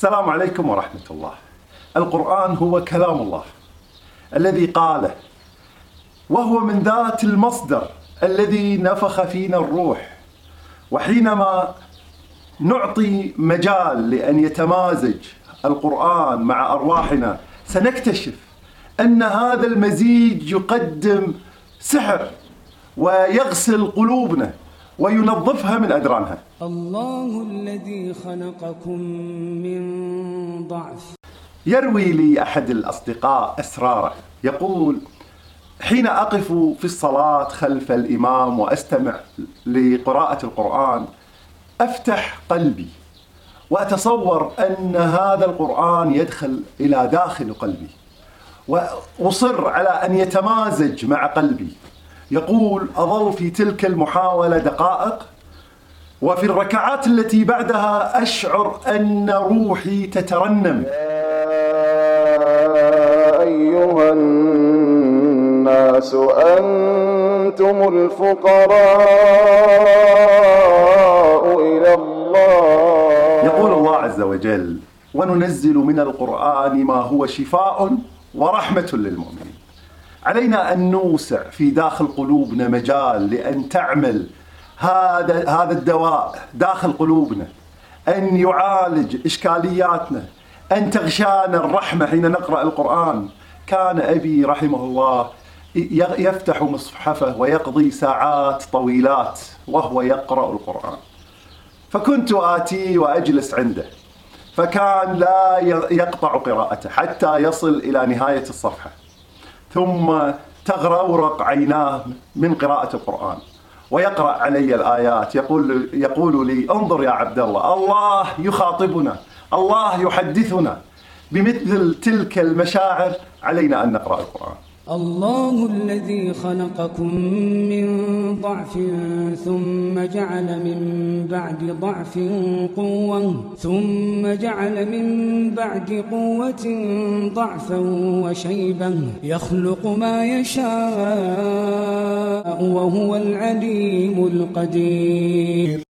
السلام عليكم ورحمة الله. القرآن هو كلام الله. الذي قاله وهو من ذات المصدر الذي نفخ فينا الروح. وحينما نعطي مجال لأن يتمازج القرآن مع أرواحنا سنكتشف أن هذا المزيج يقدم سحر ويغسل قلوبنا. وينظفها من أدرانها الله الذي خلقكم من ضعف. يروي لي أحد الأصدقاء أسراره. يقول حين أقف في الصلاة خلف الإمام وأستمع لقراءة القرآن أفتح قلبي وأتصور أن هذا القرآن يدخل إلى داخل قلبي وأصر على أن يتمازج مع قلبي. يقول أظل في تلك المحاولة دقائق وفي الركعات التي بعدها أشعر أن روحي تترنم. أيها الناس أنتم الفقراء إلى الله. يقول الله عز وجل وننزل من القرآن ما هو شفاء ورحمة للمؤمنين. علينا أن نوسع في داخل قلوبنا مجال لأن تعمل هذا هذا الدواء داخل قلوبنا أن يعالج إشكالياتنا أن تغشانا الرحمة حين نقرأ القرآن. كان أبي رحمه الله يفتح مصحفه ويقضي ساعات طويلات وهو يقرأ القرآن. فكنت آتي وأجلس عنده فكان لا يقطع قراءته حتى يصل إلى نهاية الصفحة. ثم تغرورق عيناه من قراءة القرآن. ويقرأ علي الآيات. يقول يقول لي انظر يا عبد الله الله يخاطبنا الله يحدثنا بمثل تلك المشاعر علينا أن نقرأ القرآن. الله الذي خلقكم من ضعف ثم جعل من بعد ضعف قوة ثم جعل من بعد قوة ضعفا وشيبا يخلق ما يشاء وهو العليم القدير.